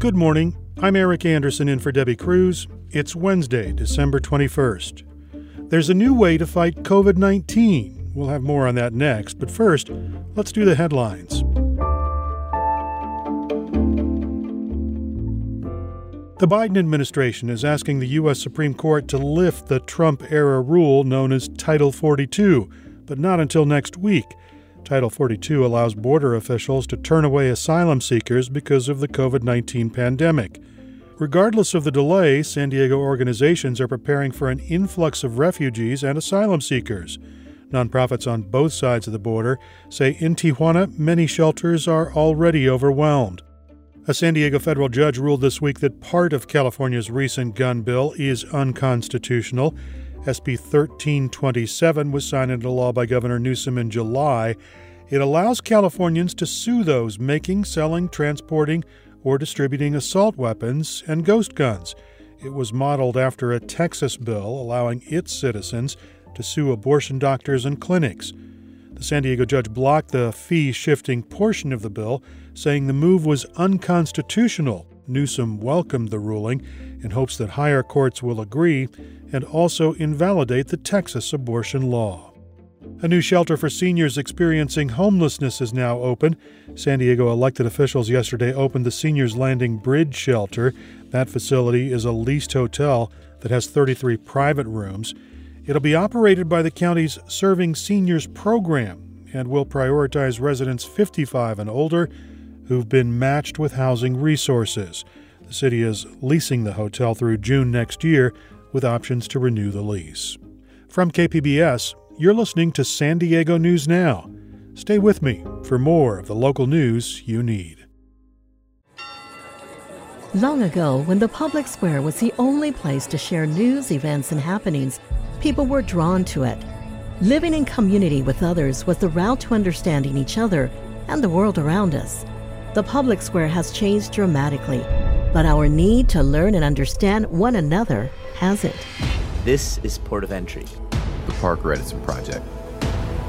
Good morning. I'm Eric Anderson in for Debbie Cruz. It's Wednesday, December 21st. There's a new way to fight COVID 19. We'll have more on that next, but first, let's do the headlines. The Biden administration is asking the U.S. Supreme Court to lift the Trump era rule known as Title 42, but not until next week. Title 42 allows border officials to turn away asylum seekers because of the COVID 19 pandemic. Regardless of the delay, San Diego organizations are preparing for an influx of refugees and asylum seekers. Nonprofits on both sides of the border say in Tijuana, many shelters are already overwhelmed. A San Diego federal judge ruled this week that part of California's recent gun bill is unconstitutional. SB 1327 was signed into law by Governor Newsom in July. It allows Californians to sue those making, selling, transporting, or distributing assault weapons and ghost guns. It was modeled after a Texas bill allowing its citizens to sue abortion doctors and clinics. The San Diego judge blocked the fee shifting portion of the bill, saying the move was unconstitutional. Newsom welcomed the ruling in hopes that higher courts will agree and also invalidate the Texas abortion law. A new shelter for seniors experiencing homelessness is now open. San Diego elected officials yesterday opened the Seniors Landing Bridge Shelter. That facility is a leased hotel that has 33 private rooms. It'll be operated by the county's Serving Seniors program and will prioritize residents 55 and older who've been matched with housing resources. The city is leasing the hotel through June next year with options to renew the lease. From KPBS, you're listening to San Diego News Now. Stay with me for more of the local news you need. Long ago, when the public square was the only place to share news, events, and happenings, people were drawn to it. Living in community with others was the route to understanding each other and the world around us. The public square has changed dramatically, but our need to learn and understand one another hasn't. This is Port of Entry, the Parker Edison Project.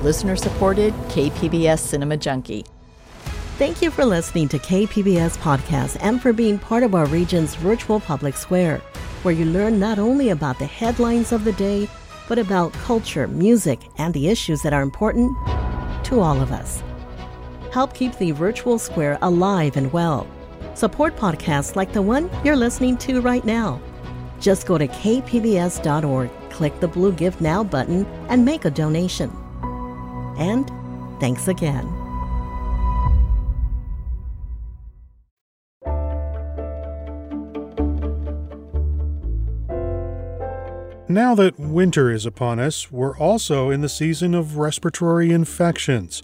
Listener supported KPBS Cinema Junkie. Thank you for listening to KPBS Podcast and for being part of our region's virtual public square, where you learn not only about the headlines of the day, but about culture, music, and the issues that are important to all of us. Help keep the virtual square alive and well. Support podcasts like the one you're listening to right now. Just go to kpbs.org, click the blue Give Now button, and make a donation. And thanks again. Now that winter is upon us, we're also in the season of respiratory infections.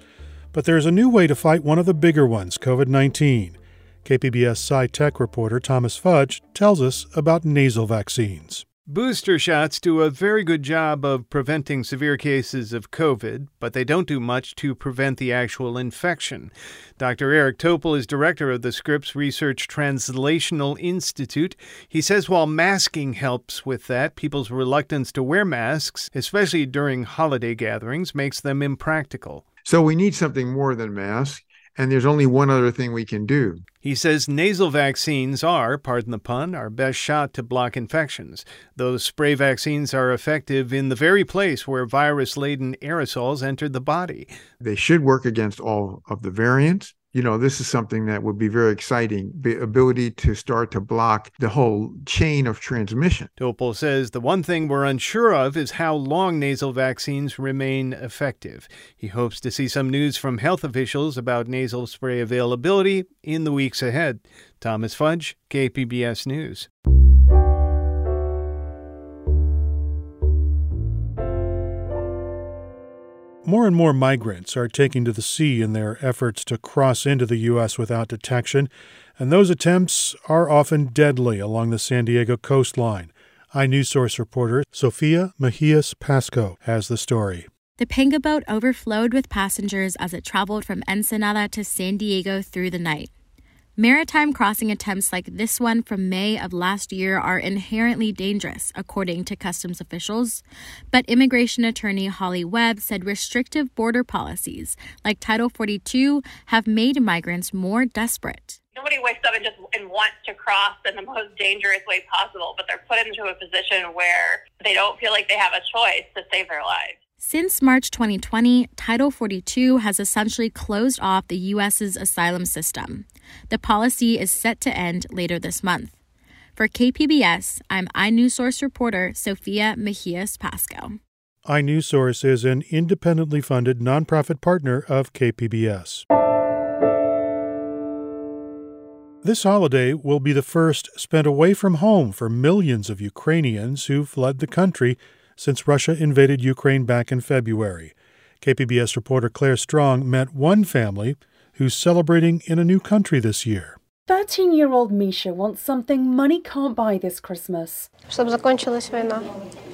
But there's a new way to fight one of the bigger ones, COVID 19. KPBS SciTech reporter Thomas Fudge tells us about nasal vaccines. Booster shots do a very good job of preventing severe cases of COVID, but they don't do much to prevent the actual infection. Dr. Eric Topol is director of the Scripps Research Translational Institute. He says while masking helps with that, people's reluctance to wear masks, especially during holiday gatherings, makes them impractical. So we need something more than masks. And there's only one other thing we can do. He says nasal vaccines are, pardon the pun, our best shot to block infections. Those spray vaccines are effective in the very place where virus laden aerosols entered the body. They should work against all of the variants you know, this is something that would be very exciting the ability to start to block the whole chain of transmission. Topol says the one thing we're unsure of is how long nasal vaccines remain effective. He hopes to see some news from health officials about nasal spray availability in the weeks ahead. Thomas Fudge, KPBS News. More and more migrants are taking to the sea in their efforts to cross into the U.S. without detection, and those attempts are often deadly along the San Diego coastline. iNewsSource reporter Sofia Mejias Pasco has the story. The Panga boat overflowed with passengers as it traveled from Ensenada to San Diego through the night. Maritime crossing attempts like this one from May of last year are inherently dangerous, according to customs officials. But immigration attorney Holly Webb said restrictive border policies, like Title 42, have made migrants more desperate. Nobody wakes up and just and wants to cross in the most dangerous way possible, but they're put into a position where they don't feel like they have a choice to save their lives. Since March 2020, Title 42 has essentially closed off the U.S.'s asylum system. The policy is set to end later this month. For KPBS, I'm iNewsSource reporter Sofia Mejias Pasco. iNewsSource is an independently funded nonprofit partner of KPBS. This holiday will be the first spent away from home for millions of Ukrainians who fled the country since Russia invaded Ukraine back in February. KPBS reporter Claire Strong met one family who's celebrating in a new country this year. 13 year old Misha wants something money can't buy this Christmas.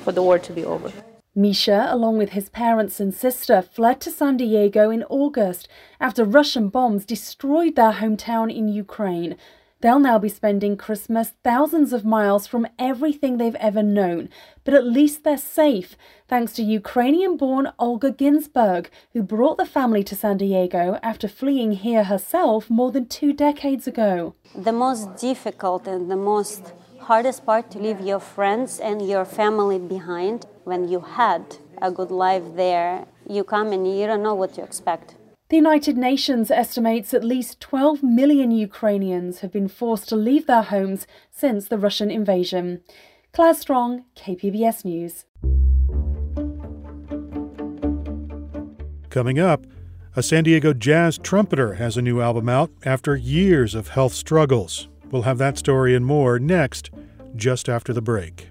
For the war to be over. Misha, along with his parents and sister, fled to San Diego in August after Russian bombs destroyed their hometown in Ukraine. They'll now be spending Christmas thousands of miles from everything they've ever known, but at least they're safe, thanks to Ukrainian born Olga Ginsburg, who brought the family to San Diego after fleeing here herself more than two decades ago. The most difficult and the most hardest part to leave your friends and your family behind when you had a good life there. You come and you don't know what to expect. The United Nations estimates at least 12 million Ukrainians have been forced to leave their homes since the Russian invasion. Claire Strong, KPBS News. Coming up, a San Diego jazz trumpeter has a new album out after years of health struggles. We'll have that story and more next, just after the break.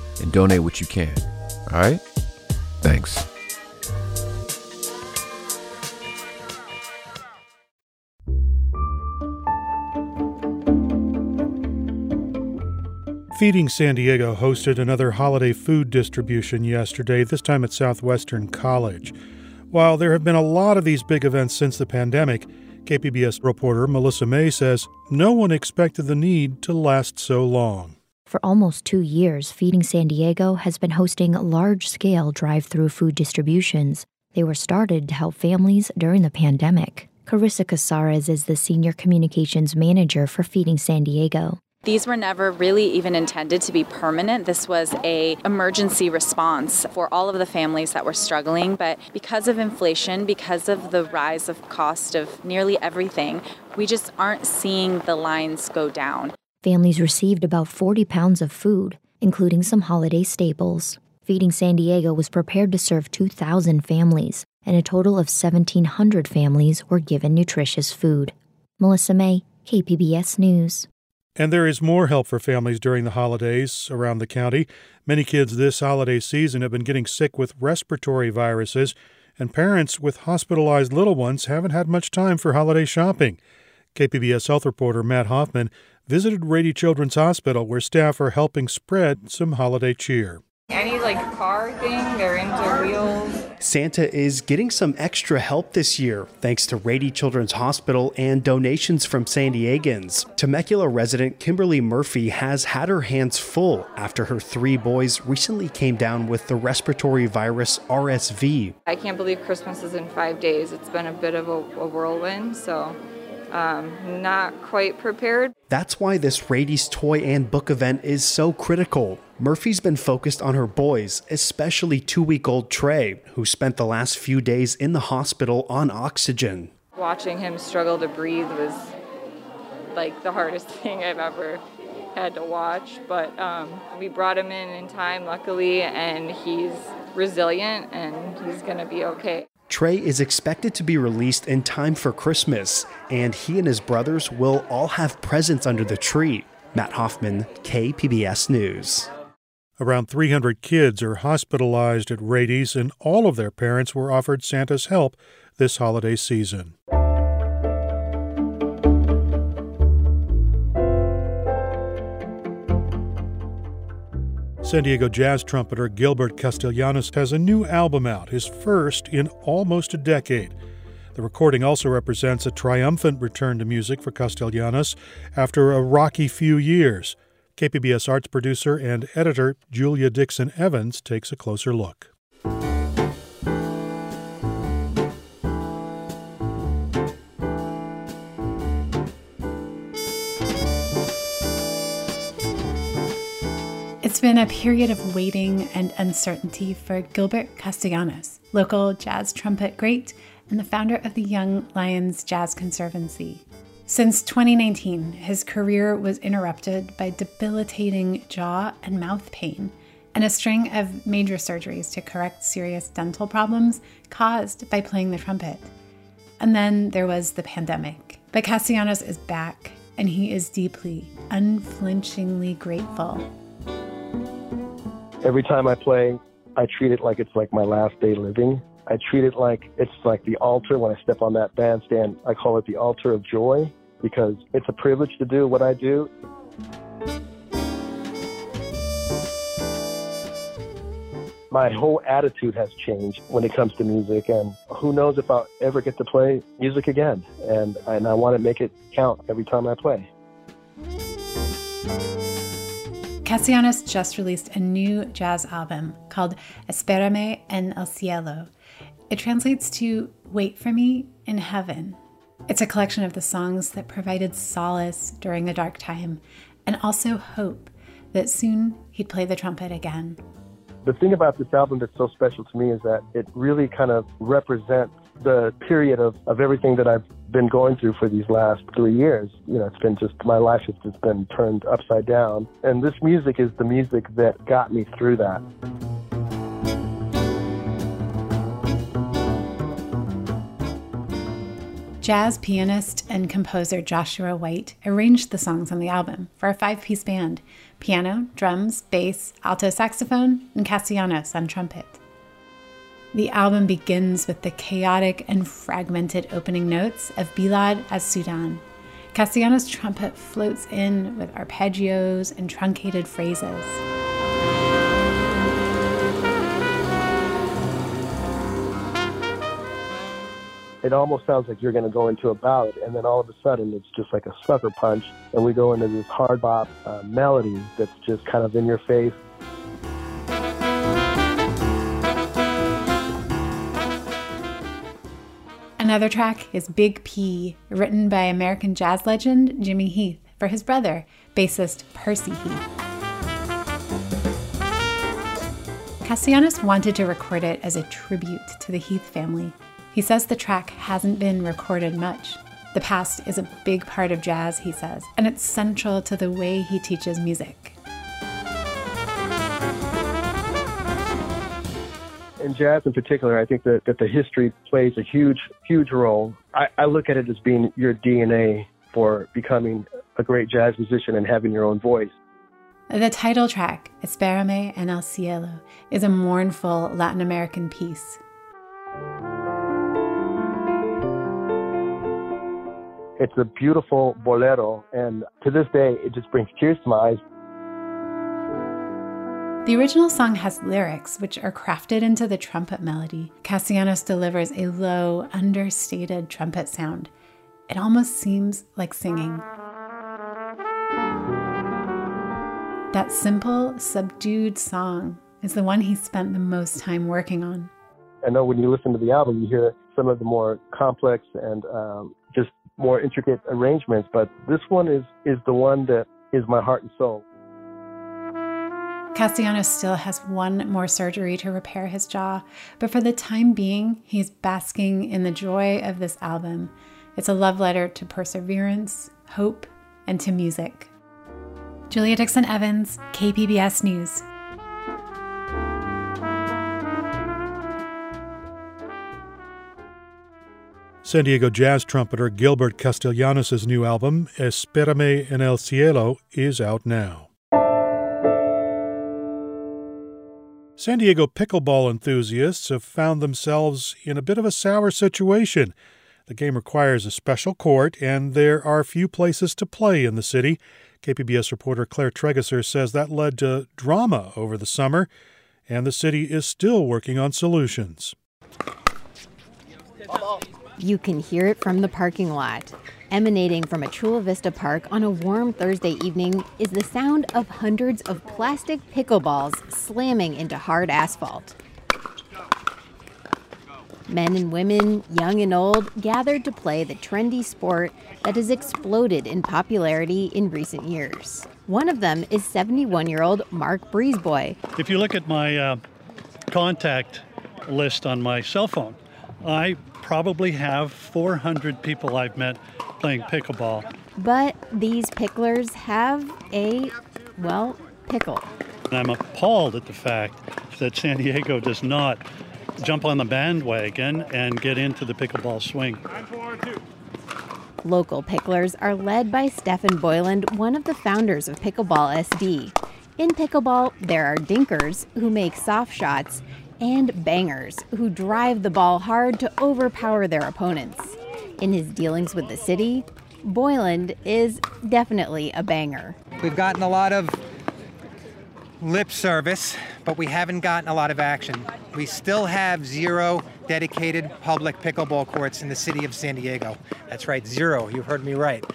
and donate what you can. All right? Thanks. Feeding San Diego hosted another holiday food distribution yesterday, this time at Southwestern College. While there have been a lot of these big events since the pandemic, KPBS reporter Melissa May says no one expected the need to last so long. For almost two years, Feeding San Diego has been hosting large scale drive through food distributions. They were started to help families during the pandemic. Carissa Casares is the Senior Communications Manager for Feeding San Diego. These were never really even intended to be permanent. This was a emergency response for all of the families that were struggling, but because of inflation, because of the rise of cost of nearly everything, we just aren't seeing the lines go down. Families received about 40 pounds of food, including some holiday staples. Feeding San Diego was prepared to serve 2,000 families, and a total of 1,700 families were given nutritious food. Melissa May, KPBS News. And there is more help for families during the holidays around the county. Many kids this holiday season have been getting sick with respiratory viruses, and parents with hospitalized little ones haven't had much time for holiday shopping. KPBS health reporter Matt Hoffman visited Rady Children's Hospital, where staff are helping spread some holiday cheer. Any like car thing, their rims wheels. Santa is getting some extra help this year thanks to Rady Children's Hospital and donations from San Diegans. Temecula resident Kimberly Murphy has had her hands full after her three boys recently came down with the respiratory virus RSV. I can't believe Christmas is in five days. It's been a bit of a, a whirlwind, so um, not quite prepared. That's why this Rady's Toy and Book event is so critical. Murphy's been focused on her boys, especially two week old Trey, who spent the last few days in the hospital on oxygen. Watching him struggle to breathe was like the hardest thing I've ever had to watch. But um, we brought him in in time, luckily, and he's resilient and he's going to be okay. Trey is expected to be released in time for Christmas, and he and his brothers will all have presents under the tree. Matt Hoffman, KPBS News. Around 300 kids are hospitalized at Rady's, and all of their parents were offered Santa's help this holiday season. San Diego jazz trumpeter Gilbert Castellanos has a new album out, his first in almost a decade. The recording also represents a triumphant return to music for Castellanos after a rocky few years. KPBS arts producer and editor Julia Dixon Evans takes a closer look. Been a period of waiting and uncertainty for Gilbert Castellanos, local jazz trumpet great and the founder of the Young Lions Jazz Conservancy. Since 2019, his career was interrupted by debilitating jaw and mouth pain and a string of major surgeries to correct serious dental problems caused by playing the trumpet. And then there was the pandemic. But Castellanos is back, and he is deeply, unflinchingly grateful. Every time I play, I treat it like it's like my last day living. I treat it like it's like the altar when I step on that bandstand. I call it the altar of joy because it's a privilege to do what I do. My whole attitude has changed when it comes to music, and who knows if I'll ever get to play music again. And, and I want to make it count every time I play. Castellanos just released a new jazz album called Espérame en el cielo. It translates to Wait for Me in Heaven. It's a collection of the songs that provided solace during a dark time and also hope that soon he'd play the trumpet again. The thing about this album that's so special to me is that it really kind of represents the period of, of everything that I've been going through for these last three years. You know, it's been just, my life has just been turned upside down. And this music is the music that got me through that. Jazz pianist and composer Joshua White arranged the songs on the album for a five piece band piano, drums, bass, alto saxophone, and Castellanos on trumpet. The album begins with the chaotic and fragmented opening notes of Bilad as Sudan. Castellanos' trumpet floats in with arpeggios and truncated phrases. it almost sounds like you're going to go into a ballad, and then all of a sudden it's just like a sucker punch, and we go into this hard bop uh, melody that's just kind of in your face. Another track is Big P, written by American jazz legend Jimmy Heath for his brother, bassist Percy Heath. Castellanos wanted to record it as a tribute to the Heath family he says the track hasn't been recorded much. The past is a big part of jazz, he says, and it's central to the way he teaches music. In jazz in particular, I think that, that the history plays a huge, huge role. I, I look at it as being your DNA for becoming a great jazz musician and having your own voice. The title track, Espérame en el cielo, is a mournful Latin American piece. It's a beautiful bolero, and to this day, it just brings tears to my eyes. The original song has lyrics which are crafted into the trumpet melody. Castellanos delivers a low, understated trumpet sound. It almost seems like singing. That simple, subdued song is the one he spent the most time working on. I know when you listen to the album, you hear some of the more complex and um, just more intricate arrangements, but this one is is the one that is my heart and soul. Castellanos still has one more surgery to repair his jaw, but for the time being, he's basking in the joy of this album. It's a love letter to perseverance, hope, and to music. Julia Dixon Evans, KPBS News. San Diego jazz trumpeter Gilbert Castellanos' new album, Espérame en el Cielo, is out now. San Diego pickleball enthusiasts have found themselves in a bit of a sour situation. The game requires a special court, and there are few places to play in the city. KPBS reporter Claire Trageser says that led to drama over the summer, and the city is still working on solutions. You can hear it from the parking lot. Emanating from a Chula Vista park on a warm Thursday evening is the sound of hundreds of plastic pickleballs slamming into hard asphalt. Men and women, young and old, gathered to play the trendy sport that has exploded in popularity in recent years. One of them is 71 year old Mark Breezeboy. If you look at my uh, contact list on my cell phone, I probably have 400 people I've met playing pickleball. But these picklers have a, well, pickle. And I'm appalled at the fact that San Diego does not jump on the bandwagon and get into the pickleball swing. Local picklers are led by Stefan Boyland, one of the founders of Pickleball SD. In pickleball, there are dinkers who make soft shots and bangers who drive the ball hard to overpower their opponents. In his dealings with the city, Boyland is definitely a banger. We've gotten a lot of lip service, but we haven't gotten a lot of action. We still have zero dedicated public pickleball courts in the city of San Diego. That's right, zero. You heard me right.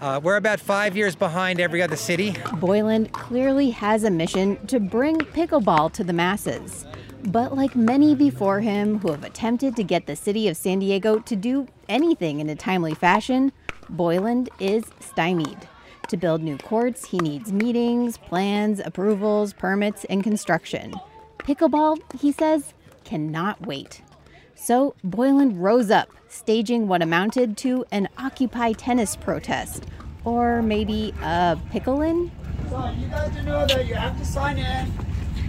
Uh, we're about five years behind every other city. Boyland clearly has a mission to bring pickleball to the masses. But like many before him who have attempted to get the city of San Diego to do anything in a timely fashion, Boyland is stymied. To build new courts, he needs meetings, plans, approvals, permits, and construction. Pickleball, he says, cannot wait. So Boyland rose up, staging what amounted to an Occupy tennis protest. Or maybe a pickle-in? So you guys know that you have to sign in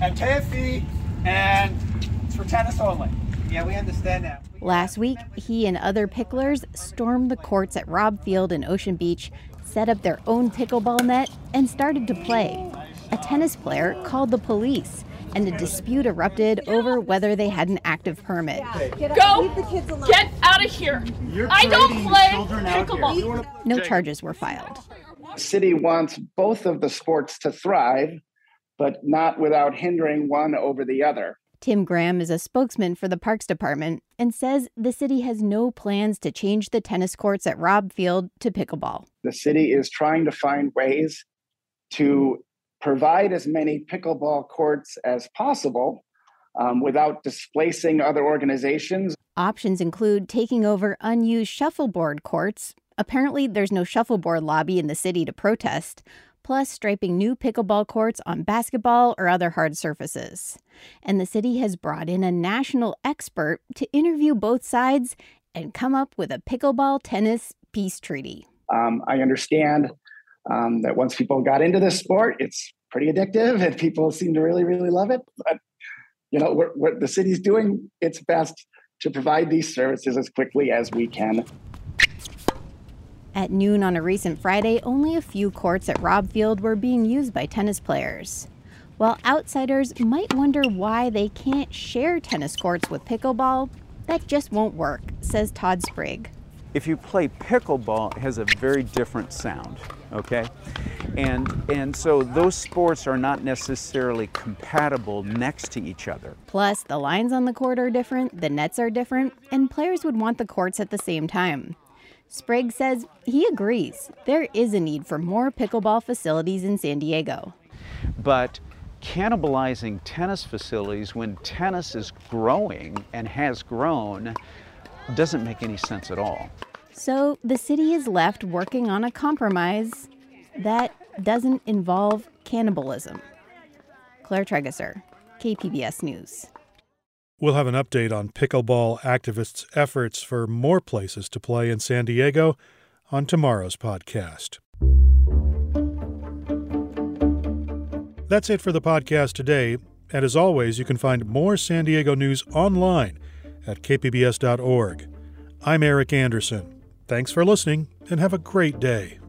and pay a fee and it's for tennis only. Yeah, we understand that. Last week, he and other picklers stormed the courts at Robb Field in Ocean Beach, set up their own pickleball net, and started to play. A tennis player called the police, and a dispute erupted over whether they had an active permit. Go! Get out of here! I don't play pickleball. No charges were filed. The city wants both of the sports to thrive, but not without hindering one over the other. Tim Graham is a spokesman for the Parks Department and says the city has no plans to change the tennis courts at Robb Field to pickleball. The city is trying to find ways to provide as many pickleball courts as possible um, without displacing other organizations. Options include taking over unused shuffleboard courts. Apparently, there's no shuffleboard lobby in the city to protest, plus striping new pickleball courts on basketball or other hard surfaces. And the city has brought in a national expert to interview both sides and come up with a pickleball tennis peace treaty. Um, I understand um, that once people got into this sport, it's pretty addictive and people seem to really, really love it. But, you know, what the city's doing its best to provide these services as quickly as we can. At noon on a recent Friday, only a few courts at Robb Field were being used by tennis players. While outsiders might wonder why they can't share tennis courts with pickleball, that just won't work, says Todd Sprigg. If you play pickleball, it has a very different sound, okay? And, and so those sports are not necessarily compatible next to each other. Plus, the lines on the court are different, the nets are different, and players would want the courts at the same time. Sprague says he agrees there is a need for more pickleball facilities in San Diego. But cannibalizing tennis facilities when tennis is growing and has grown doesn't make any sense at all. So the city is left working on a compromise that doesn't involve cannibalism. Claire Trageser, KPBS News. We'll have an update on pickleball activists' efforts for more places to play in San Diego on tomorrow's podcast. That's it for the podcast today. And as always, you can find more San Diego news online at kpbs.org. I'm Eric Anderson. Thanks for listening and have a great day.